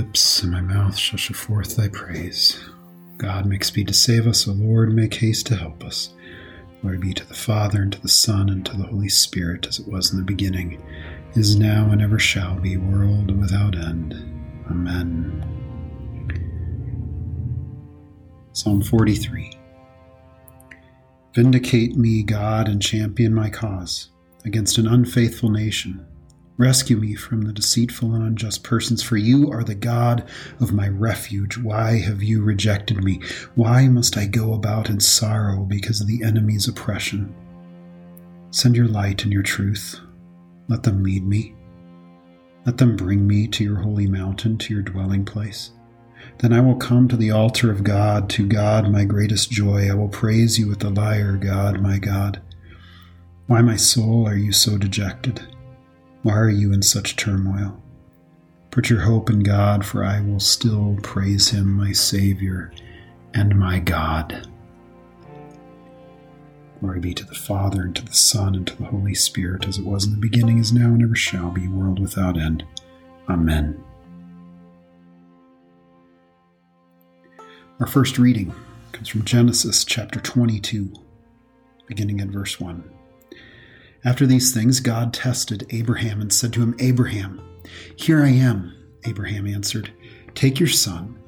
lips, and my mouth shall show forth thy praise. God, make speed to save us. O Lord, make haste to help us. Glory be to the Father, and to the Son, and to the Holy Spirit, as it was in the beginning, is now, and ever shall be, world without end. Amen. Psalm 43 Vindicate me, God, and champion my cause against an unfaithful nation. Rescue me from the deceitful and unjust persons, for you are the God of my refuge. Why have you rejected me? Why must I go about in sorrow because of the enemy's oppression? Send your light and your truth. Let them lead me. Let them bring me to your holy mountain, to your dwelling place. Then I will come to the altar of God, to God my greatest joy. I will praise you with the lyre, God, my God. Why, my soul, are you so dejected? Why are you in such turmoil? Put your hope in God, for I will still praise him, my Savior and my God. Glory be to the Father, and to the Son, and to the Holy Spirit, as it was in the beginning, is now, and ever shall be, world without end. Amen. Our first reading comes from Genesis chapter 22, beginning at verse 1. After these things, God tested Abraham and said to him, Abraham, here I am. Abraham answered, Take your son,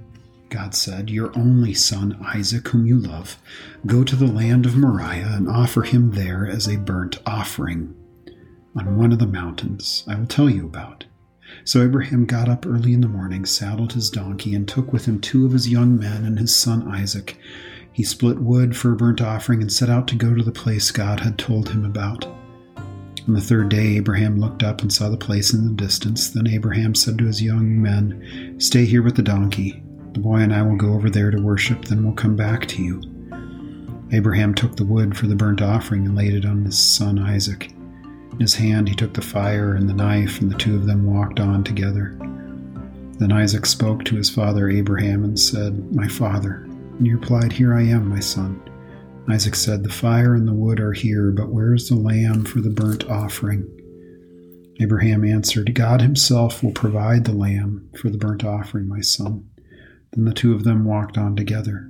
God said, your only son, Isaac, whom you love. Go to the land of Moriah and offer him there as a burnt offering on one of the mountains I will tell you about. So Abraham got up early in the morning, saddled his donkey, and took with him two of his young men and his son Isaac. He split wood for a burnt offering and set out to go to the place God had told him about. On the third day, Abraham looked up and saw the place in the distance. Then Abraham said to his young men, Stay here with the donkey. The boy and I will go over there to worship, then we'll come back to you. Abraham took the wood for the burnt offering and laid it on his son Isaac. In his hand he took the fire and the knife, and the two of them walked on together. Then Isaac spoke to his father Abraham and said, My father. And he replied, Here I am, my son. Isaac said, The fire and the wood are here, but where is the lamb for the burnt offering? Abraham answered, God himself will provide the lamb for the burnt offering, my son. Then the two of them walked on together.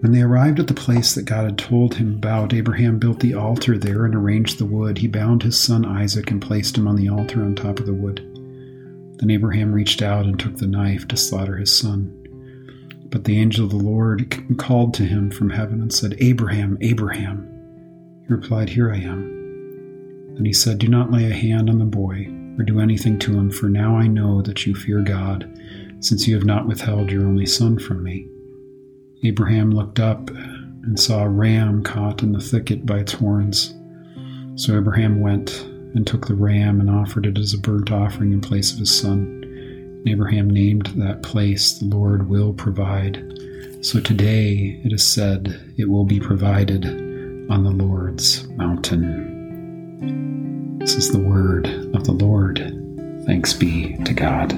When they arrived at the place that God had told him about, Abraham built the altar there and arranged the wood. He bound his son Isaac and placed him on the altar on top of the wood. Then Abraham reached out and took the knife to slaughter his son. But the angel of the Lord called to him from heaven and said, Abraham, Abraham. He replied, Here I am. Then he said, Do not lay a hand on the boy or do anything to him, for now I know that you fear God, since you have not withheld your only son from me. Abraham looked up and saw a ram caught in the thicket by its horns. So Abraham went and took the ram and offered it as a burnt offering in place of his son. Abraham named that place, The Lord will provide. So today it is said, It will be provided on the Lord's mountain. This is the word of the Lord. Thanks be to God.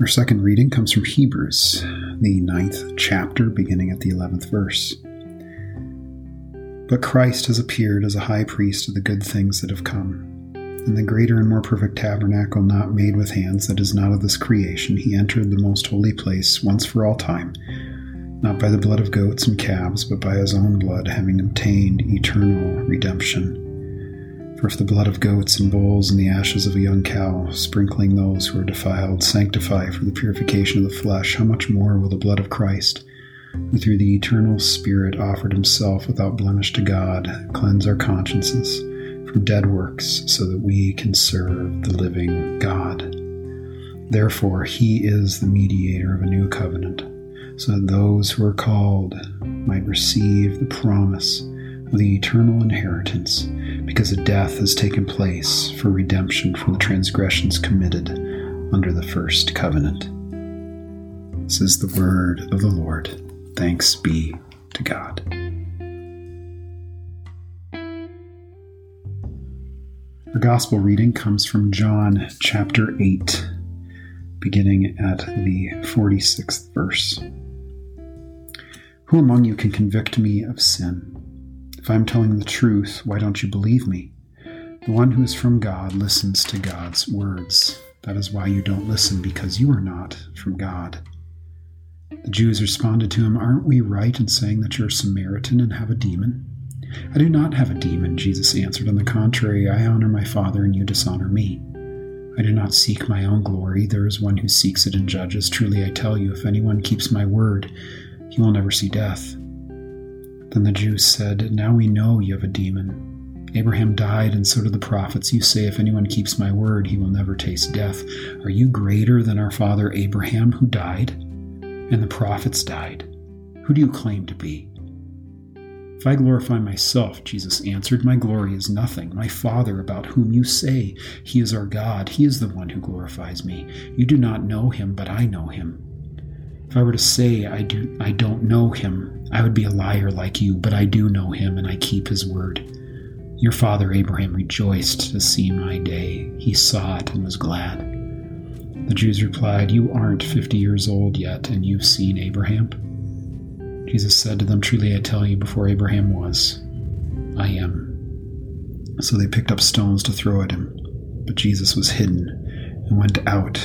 Our second reading comes from Hebrews, the ninth chapter, beginning at the eleventh verse. But Christ has appeared as a high priest of the good things that have come. In the greater and more perfect tabernacle not made with hands that is not of this creation, he entered the most holy place once for all time, not by the blood of goats and calves, but by his own blood, having obtained eternal redemption. For if the blood of goats and bulls and the ashes of a young cow, sprinkling those who are defiled, sanctify for the purification of the flesh, how much more will the blood of Christ? Who through the eternal Spirit offered himself without blemish to God, cleanse our consciences from dead works so that we can serve the living God. Therefore, he is the mediator of a new covenant, so that those who are called might receive the promise of the eternal inheritance, because a death has taken place for redemption from the transgressions committed under the first covenant. This is the word of the Lord. Thanks be to God. Our gospel reading comes from John chapter 8, beginning at the 46th verse. Who among you can convict me of sin? If I'm telling the truth, why don't you believe me? The one who is from God listens to God's words. That is why you don't listen, because you are not from God. The Jews responded to him, Aren't we right in saying that you're a Samaritan and have a demon? I do not have a demon, Jesus answered. On the contrary, I honor my Father, and you dishonor me. I do not seek my own glory. There is one who seeks it and judges. Truly, I tell you, if anyone keeps my word, he will never see death. Then the Jews said, Now we know you have a demon. Abraham died, and so do the prophets. You say, If anyone keeps my word, he will never taste death. Are you greater than our father Abraham, who died? And the prophets died. Who do you claim to be? If I glorify myself, Jesus answered, my glory is nothing. My Father, about whom you say he is our God, he is the one who glorifies me. You do not know him, but I know him. If I were to say I do I don't know him, I would be a liar like you, but I do know him and I keep his word. Your father Abraham rejoiced to see my day. He saw it and was glad. The Jews replied, You aren't fifty years old yet, and you've seen Abraham? Jesus said to them, Truly I tell you, before Abraham was, I am. So they picked up stones to throw at him, but Jesus was hidden and went out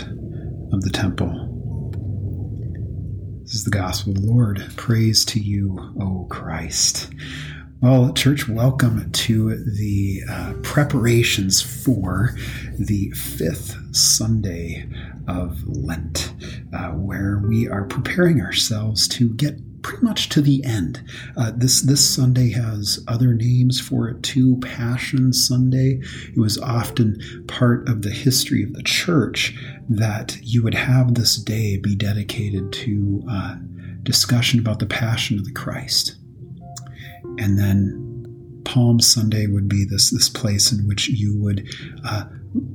of the temple. This is the gospel of the Lord. Praise to you, O Christ. Well, church, welcome to the uh, preparations for the fifth Sunday of Lent, uh, where we are preparing ourselves to get pretty much to the end. Uh, this this Sunday has other names for it too. Passion Sunday. It was often part of the history of the church that you would have this day be dedicated to uh, discussion about the passion of the Christ. And then Palm Sunday would be this this place in which you would uh,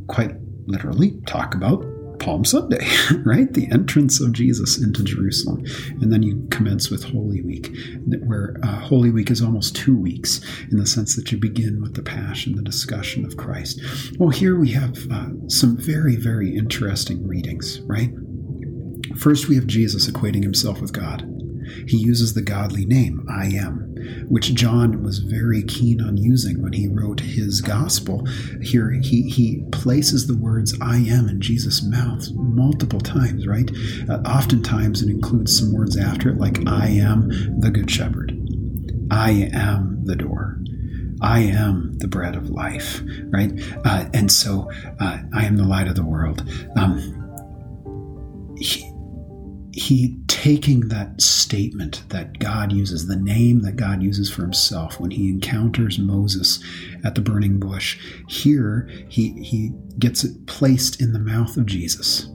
quite literally talk about Palm Sunday, right? The entrance of Jesus into Jerusalem. And then you commence with Holy Week, where uh, Holy Week is almost two weeks in the sense that you begin with the Passion, the discussion of Christ. Well, here we have uh, some very, very interesting readings, right? First, we have Jesus equating himself with God. He uses the godly name, I am, which John was very keen on using when he wrote his gospel. Here, he, he places the words I am in Jesus' mouth multiple times, right? Uh, oftentimes it includes some words after it, like I am the good shepherd, I am the door. I am the bread of life, right? Uh, and so uh, I am the light of the world. Um, he taking that statement that God uses, the name that God uses for himself when he encounters Moses at the burning bush, here he, he gets it placed in the mouth of Jesus.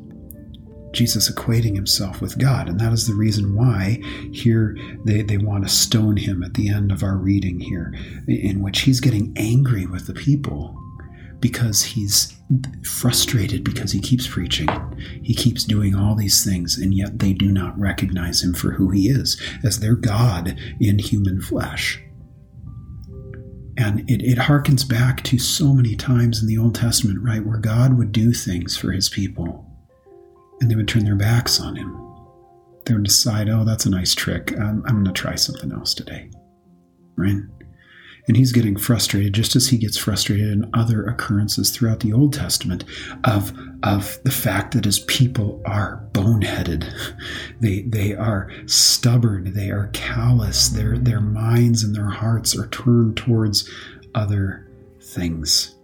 Jesus equating himself with God. And that is the reason why here they, they want to stone him at the end of our reading here, in which he's getting angry with the people because he's frustrated because he keeps preaching. He keeps doing all these things, and yet they do not recognize him for who he is, as their God in human flesh. And it, it harkens back to so many times in the Old Testament, right, where God would do things for his people, and they would turn their backs on him. They would decide, oh, that's a nice trick. I'm, I'm going to try something else today. Right? And he's getting frustrated, just as he gets frustrated in other occurrences throughout the Old Testament of, of the fact that his people are boneheaded. They, they are stubborn. They are callous. Their, their minds and their hearts are turned towards other things.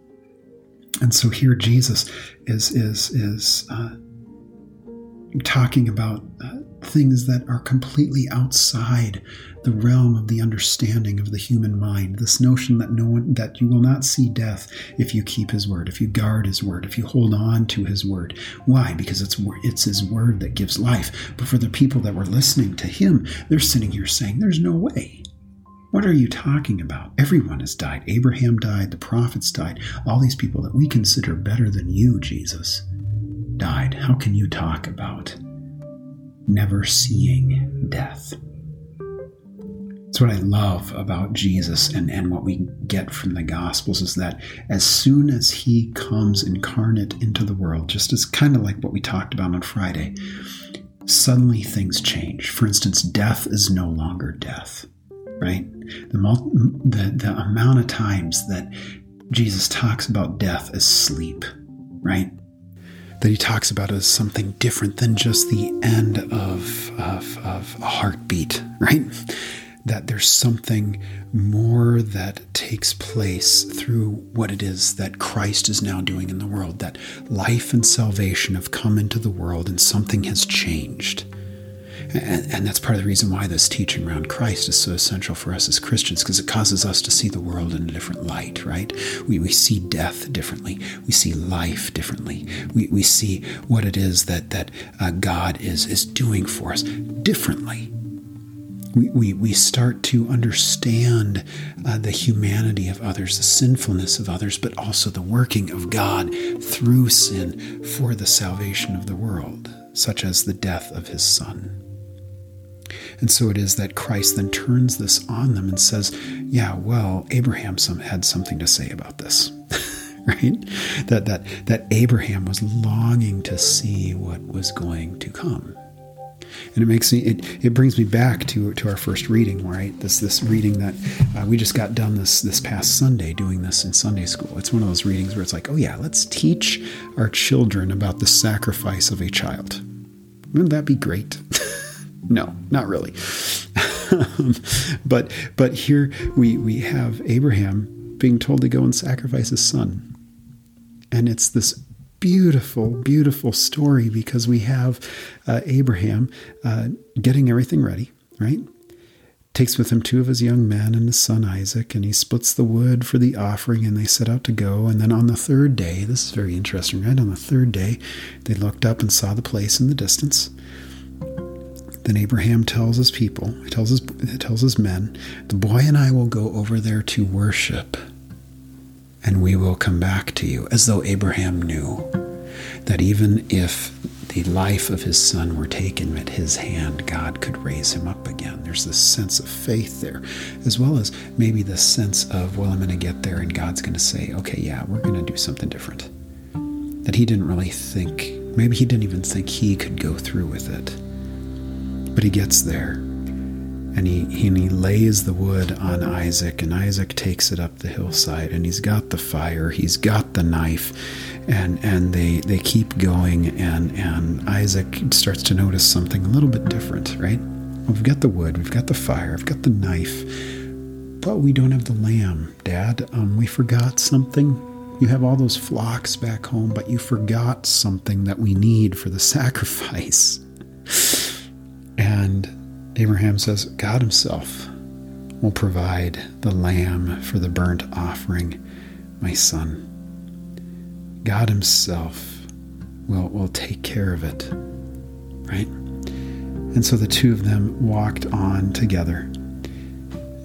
And so here Jesus is, is, is uh, talking about uh, things that are completely outside the realm of the understanding of the human mind. This notion that no one that you will not see death if you keep his word, if you guard his word, if you hold on to his word. Why? Because it's it's his word that gives life. But for the people that were listening to him, they're sitting here saying, "There's no way." What are you talking about? Everyone has died. Abraham died, the prophets died. All these people that we consider better than you, Jesus, died. How can you talk about never seeing death? That's what I love about Jesus and, and what we get from the Gospels is that as soon as he comes incarnate into the world, just as kind of like what we talked about on Friday, suddenly things change. For instance, death is no longer death, right? The, the, the amount of times that Jesus talks about death as sleep, right? That he talks about as something different than just the end of, of, of a heartbeat, right? That there's something more that takes place through what it is that Christ is now doing in the world, that life and salvation have come into the world and something has changed and, and, that's part of the reason why this teaching around Christ is so essential for us as Christians, because it causes us to see the world in a different light, right? We, we see death differently. We see life differently. We, we see what it is that, that uh, God is, is doing for us differently. We, we, we start to understand uh, the humanity of others, the sinfulness of others, but also the working of God through sin for the salvation of the world, such as the death of his Son. And so it is that Christ then turns this on them and says, Yeah, well, Abraham some, had something to say about this. right? That, that, that Abraham was longing to see what was going to come. And it makes me it, it brings me back to to our first reading, right? This this reading that uh, we just got done this this past Sunday doing this in Sunday school. It's one of those readings where it's like, oh yeah, let's teach our children about the sacrifice of a child. Wouldn't that be great? No, not really. but but here we we have Abraham being told to go and sacrifice his son. And it's this beautiful, beautiful story because we have uh, Abraham uh, getting everything ready, right? Takes with him two of his young men and his son Isaac, and he splits the wood for the offering, and they set out to go. And then on the third day, this is very interesting, right? On the third day, they looked up and saw the place in the distance. Then Abraham tells his people, he tells his, he tells his men, the boy and I will go over there to worship, and we will come back to you, as though Abraham knew that even if the life of his son were taken at his hand, God could raise him up again. There's this sense of faith there, as well as maybe the sense of, well, I'm going to get there and God's going to say, okay, yeah, we're going to do something different. That he didn't really think, maybe he didn't even think he could go through with it. But he gets there and he, and he lays the wood on Isaac, and Isaac takes it up the hillside, and he's got the fire, he's got the knife, and and they they keep going, and and Isaac starts to notice something a little bit different, right? We've got the wood, we've got the fire, I've got the knife, but we don't have the lamb, Dad. Um, we forgot something. You have all those flocks back home, but you forgot something that we need for the sacrifice. And Abraham says, God Himself will provide the lamb for the burnt offering, my son. God Himself will, will take care of it, right? And so the two of them walked on together.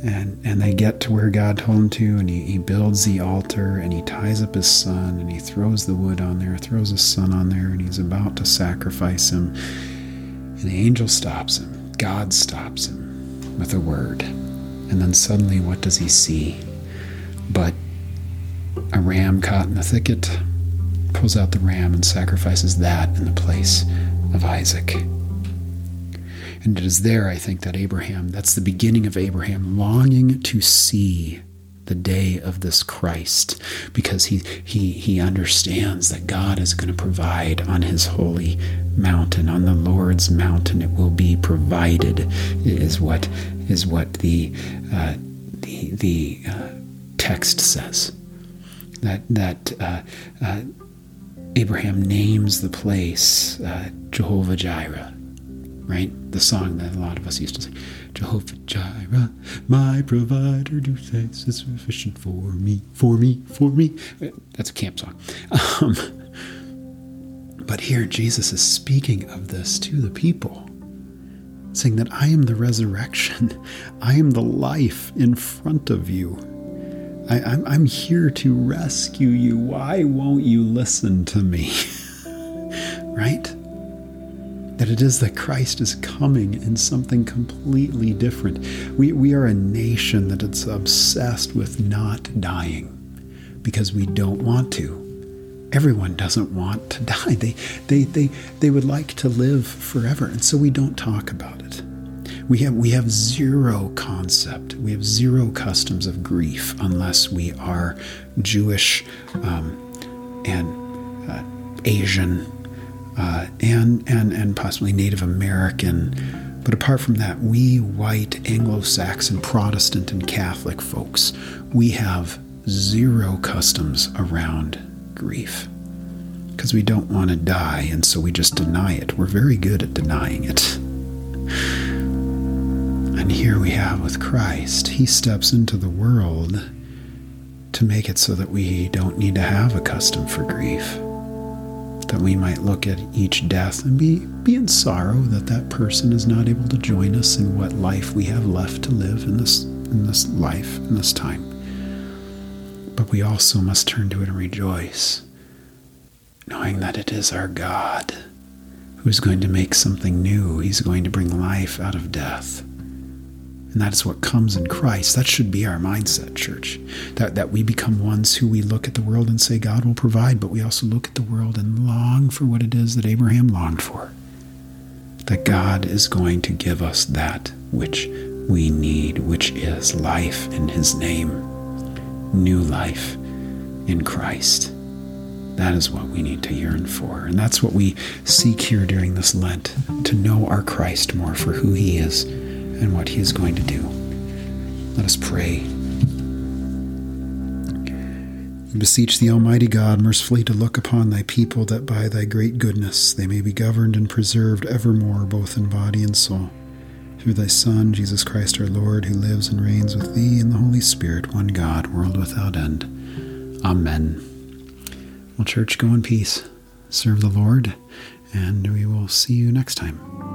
And, and they get to where God told him to, and he, he builds the altar, and he ties up his son, and he throws the wood on there, throws his son on there, and he's about to sacrifice him. The angel stops him. God stops him with a word. And then suddenly, what does he see? But a ram caught in the thicket, pulls out the ram and sacrifices that in the place of Isaac. And it is there, I think, that Abraham, that's the beginning of Abraham longing to see the day of this Christ because he he he understands that God is going to provide on his holy mountain on the Lord's mountain. It will be provided is what is what the uh, the the uh, text says. That that uh, uh Abraham names the place uh, Jehovah Jireh right the song that a lot of us used to sing Jehovah Jireh, my provider, do things is sufficient for me, for me, for me. That's a camp song. Um, but here Jesus is speaking of this to the people, saying that I am the resurrection, I am the life in front of you. I, I'm, I'm here to rescue you. Why won't you listen to me? that it is that Christ is coming in something completely different. We, we are a nation that is obsessed with not dying because we don't want to. Everyone doesn't want to die. They, they, they, they would like to live forever, and so we don't talk about it. We have, we have zero concept, we have zero customs of grief unless we are Jewish um, and uh, Asian and, and, and possibly Native American. But apart from that, we white Anglo Saxon, Protestant, and Catholic folks, we have zero customs around grief because we don't want to die, and so we just deny it. We're very good at denying it. And here we have with Christ, He steps into the world to make it so that we don't need to have a custom for grief. That we might look at each death and be, be in sorrow that that person is not able to join us in what life we have left to live in this, in this life, in this time. But we also must turn to it and rejoice knowing that it is our God who's going to make something new. He's going to bring life out of death. And that is what comes in Christ. That should be our mindset, church. That, that we become ones who we look at the world and say, God will provide, but we also look at the world and long for what it is that Abraham longed for. That God is going to give us that which we need, which is life in His name, new life in Christ. That is what we need to yearn for. And that's what we seek here during this Lent to know our Christ more for who he is and what he is going to do. Let us pray. We beseech the Almighty God mercifully to look upon thy people, that by thy great goodness they may be governed and preserved evermore, both in body and soul. Through thy Son, Jesus Christ our Lord, who lives and reigns with thee in the Holy Spirit, one God, world without end. Amen. Well, church, go in peace, serve the Lord, and we will see you next time.